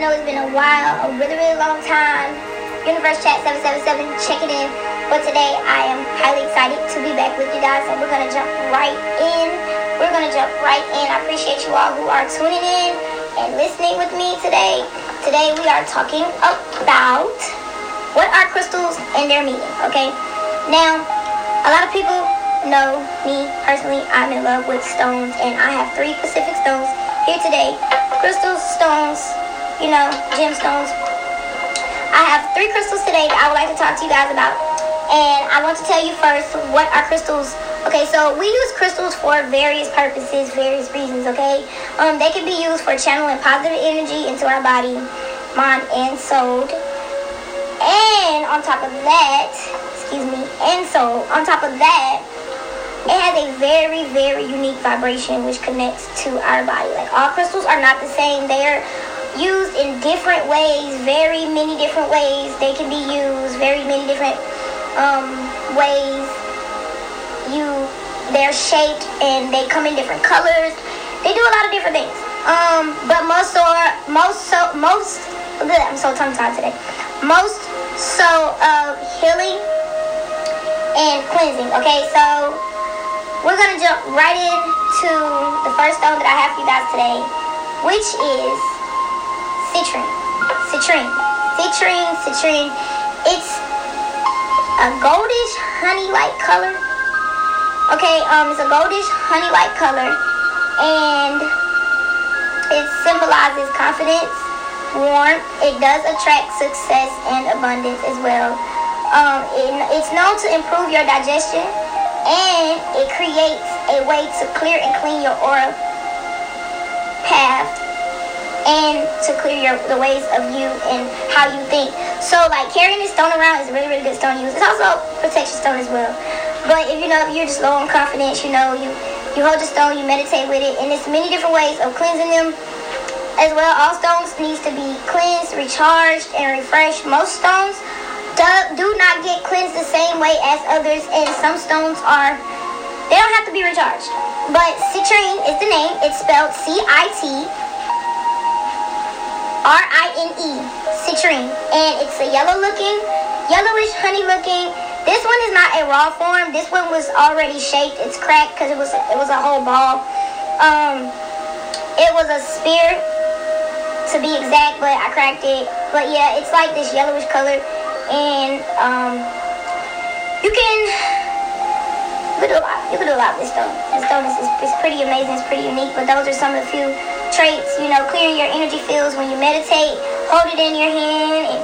know it's been a while, a really, really long time. Universe Chat 777 checking in. But today I am highly excited to be back with you guys, and we're gonna jump right in. We're gonna jump right in. I appreciate you all who are tuning in and listening with me today. Today we are talking about what are crystals and their meaning. Okay, now a lot of people know me personally. I'm in love with stones, and I have three Pacific stones here today. Crystals, stones, you know, gemstones. I have three crystals today that I would like to talk to you guys about. And I want to tell you first what are crystals. Okay, so we use crystals for various purposes, various reasons, okay? Um, they can be used for channeling positive energy into our body, mind, and soul. And on top of that, excuse me, and soul, on top of that, it has a very, very unique vibration which connects to our body. Like all crystals are not the same. They are used in different ways, very many different ways. They can be used very many different um, ways. You, they're shaped and they come in different colors. They do a lot of different things. Um, but most are most so most. I'm so tongue tied today. Most so of healing and cleansing. Okay, so we're gonna jump right into the first stone that I have for you guys today, which is citrine. Citrine. Citrine, citrine. It's a goldish honey-like color. Okay, um, it's a goldish honey-like color, and it symbolizes confidence, warmth. It does attract success and abundance as well. Um, it, it's known to improve your digestion and it creates a way to clear and clean your aura path and to clear your, the ways of you and how you think. So like carrying this stone around is a really, really good stone to use. It's also protection stone as well. But if you know if you're just low on confidence, you know, you you hold the stone, you meditate with it, and there's many different ways of cleansing them as well. All stones needs to be cleansed, recharged, and refreshed. Most stones do not get cleansed the same way as others, and some stones are, they don't have to be recharged. But citrine is the name. It's spelled C-I-T R-I-N-E, citrine. And it's a yellow looking, yellowish honey looking. This one is not a raw form. This one was already shaped. It's cracked because it was it was a whole ball. Um, it was a spear to be exact, but I cracked it. But yeah, it's like this yellowish color and um, you can you can do a lot. You can do a lot with this stone. This stone is, is, pretty amazing. It's pretty unique. But those are some of the few traits. You know, clearing your energy fields when you meditate. Hold it in your hand and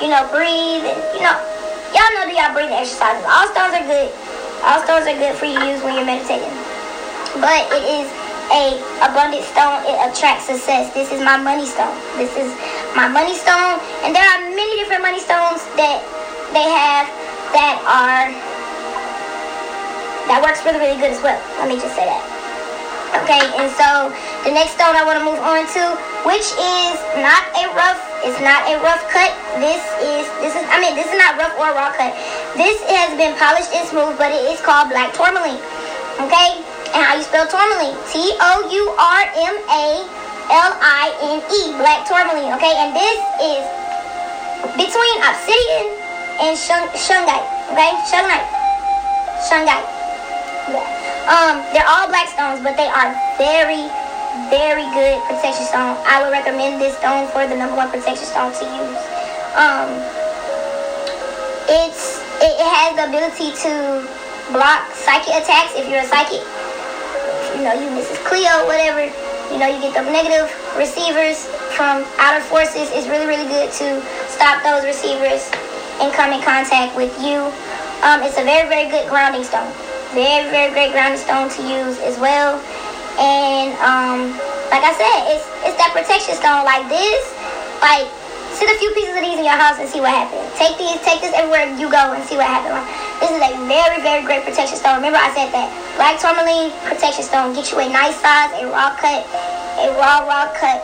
you know breathe and you know y'all know do y'all breathing exercises. All stones are good. All stones are good for you to use when you're meditating. But it is a abundant stone, it attracts success. This is my money stone. This is my money stone. And there are many different money stones that they have that are that works really, really good as well. Let me just say that. Okay, and so the next stone I want to move on to, which is not a rough, it's not a rough cut. This is this is I mean this is not rough or raw cut. This has been polished and smooth, but it is called black tourmaline. Okay, and how you spell tourmaline. T-O-U-R-M-A-L-I-N-E. Black tourmaline. Okay, and this is between obsidian and shung- shungite. Okay, shungite. Shungite. Yeah. Um, they're all black stones, but they are very, very good protection stone. I would recommend this stone for the number one protection stone to use. Um, it's it, it has the ability to block psychic attacks if you're a psychic you know, you Mrs. Cleo, whatever, you know, you get the negative receivers from outer forces. It's really, really good to stop those receivers and come in contact with you. Um, it's a very, very good grounding stone. Very, very great grounding stone to use as well. And um, like I said, it's it's that protection stone like this. Like sit a few pieces of these in your house and see what happens. Take these, take this everywhere you go and see what happens. Like, this is a very, very great protection stone. Remember I said that black tourmaline protection stone. Get you a nice size, a raw cut, a raw, raw cut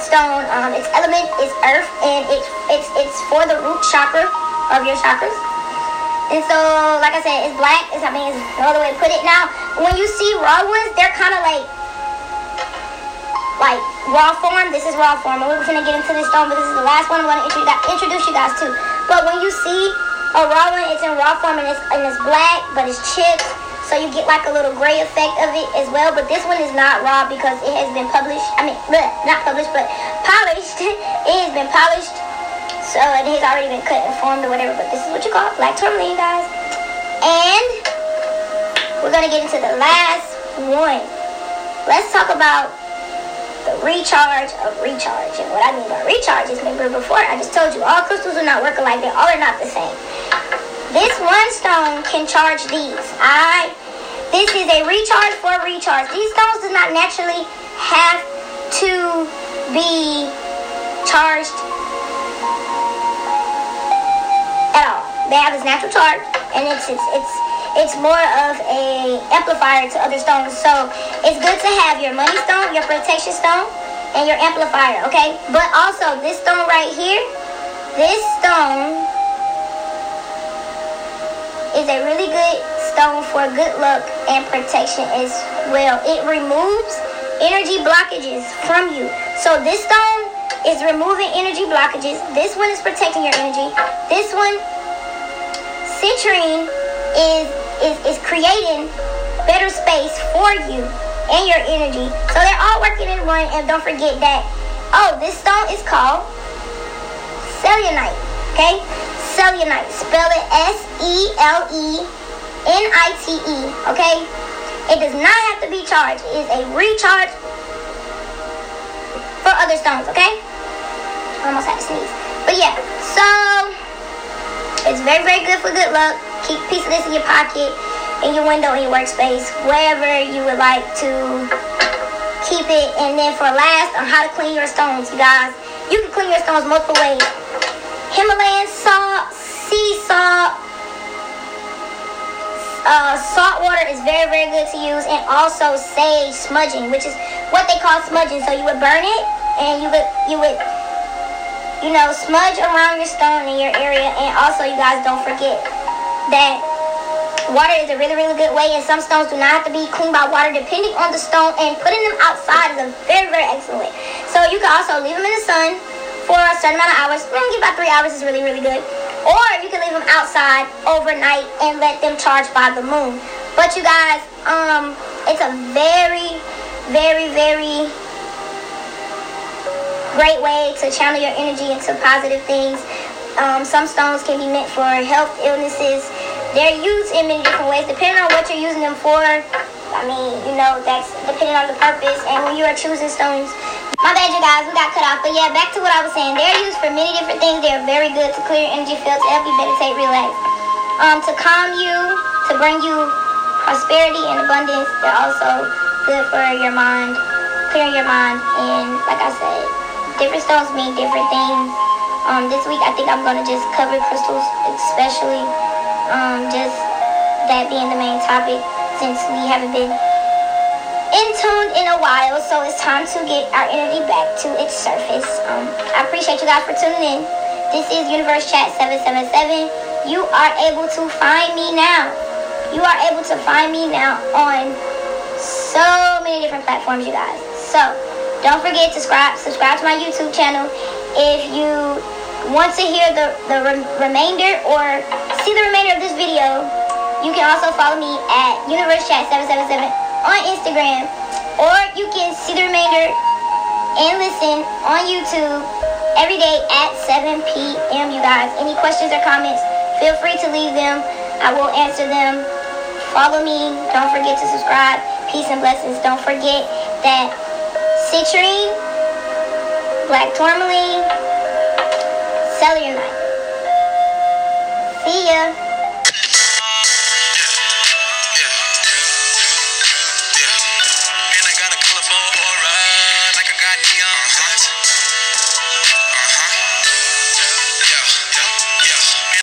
stone. Um, its element is earth, and it's it's it's for the root chakra of your chakras. And so, like I said, it's black. It's I mean, it's no other way to put it. Now, when you see raw ones, they're kind of like like raw form. This is raw form. And we're going to get into this stone, but this is the last one I'm to introduce you guys to. But when you see a raw one, it's in raw form and it's, and it's black, but it's chipped. So you get like a little gray effect of it as well. But this one is not raw because it has been published. I mean, not published, but polished. it has been polished. So it has already been cut and formed or whatever. But this is what you call black tourmaline, guys. And we're going to get into the last one. Let's talk about the recharge of recharge. And what I mean by recharge is, remember before, I just told you, all crystals do not work alike. They all are not the same. This one stone can charge these. I this is a recharge for a recharge. These stones do not naturally have to be charged They have this natural charge, and it's it's it's it's more of a amplifier to other stones. So it's good to have your money stone, your protection stone, and your amplifier. Okay, but also this stone right here, this stone is a really good stone for good luck and protection as well. It removes energy blockages from you. So this stone is removing energy blockages. This one is protecting your energy. This one, citrine, is, is, is creating better space for you and your energy. So they're all working in one. And don't forget that, oh, this stone is called selenite. Okay? Selenite. Spell it S-E-L-E-N-I-T-E. Okay? It does not have to be charged. It is a recharge for other stones. Okay? I almost had to sneeze. But yeah, so it's very, very good for good luck. Keep a piece of this in your pocket, in your window, in your workspace, wherever you would like to keep it. And then for last, on how to clean your stones, you guys, you can clean your stones multiple ways. Himalayan salt, sea salt, uh, salt water is very, very good to use, and also sage smudging, which is what they call smudging. So you would burn it, and you would you would you know smudge around your stone in your area, and also you guys don't forget that water is a really, really good way, and some stones do not have to be cleaned by water, depending on the stone. And putting them outside is a very, very excellent way. So you can also leave them in the sun for a certain amount of hours. Maybe about three hours is really, really good. Or you can leave them outside overnight and let them charge by the moon. But you guys, um, it's a very, very, very great way to channel your energy into positive things. Um, some stones can be meant for health illnesses. They're used in many different ways, depending on what you're using them for. I mean, you know, that's depending on the purpose. And when you are choosing stones, my bad, you guys. We got cut off. But yeah, back to what I was saying. They're used for many different things. They're very good to clear your energy field, to help you meditate, relax, um, to calm you, to bring you prosperity and abundance. They're also good for your mind, clearing your mind. And like I said, different stones mean different things. Um, this week, I think I'm to just cover crystals, especially um, just that being the main topic since we haven't been in tuned in a while, so it's time to get our energy back to its surface. Um, I appreciate you guys for tuning in. This is Universe Chat 777. You are able to find me now. You are able to find me now on so many different platforms, you guys. So don't forget to subscribe, subscribe to my YouTube channel. If you want to hear the, the re- remainder or see the remainder of this video, you can also follow me at Universe Chat 777 on Instagram, or you can see the remainder and listen on YouTube every day at 7 p.m. You guys, any questions or comments, feel free to leave them. I will answer them. Follow me. Don't forget to subscribe. Peace and blessings. Don't forget that citrine, black tourmaline, selenite. See ya.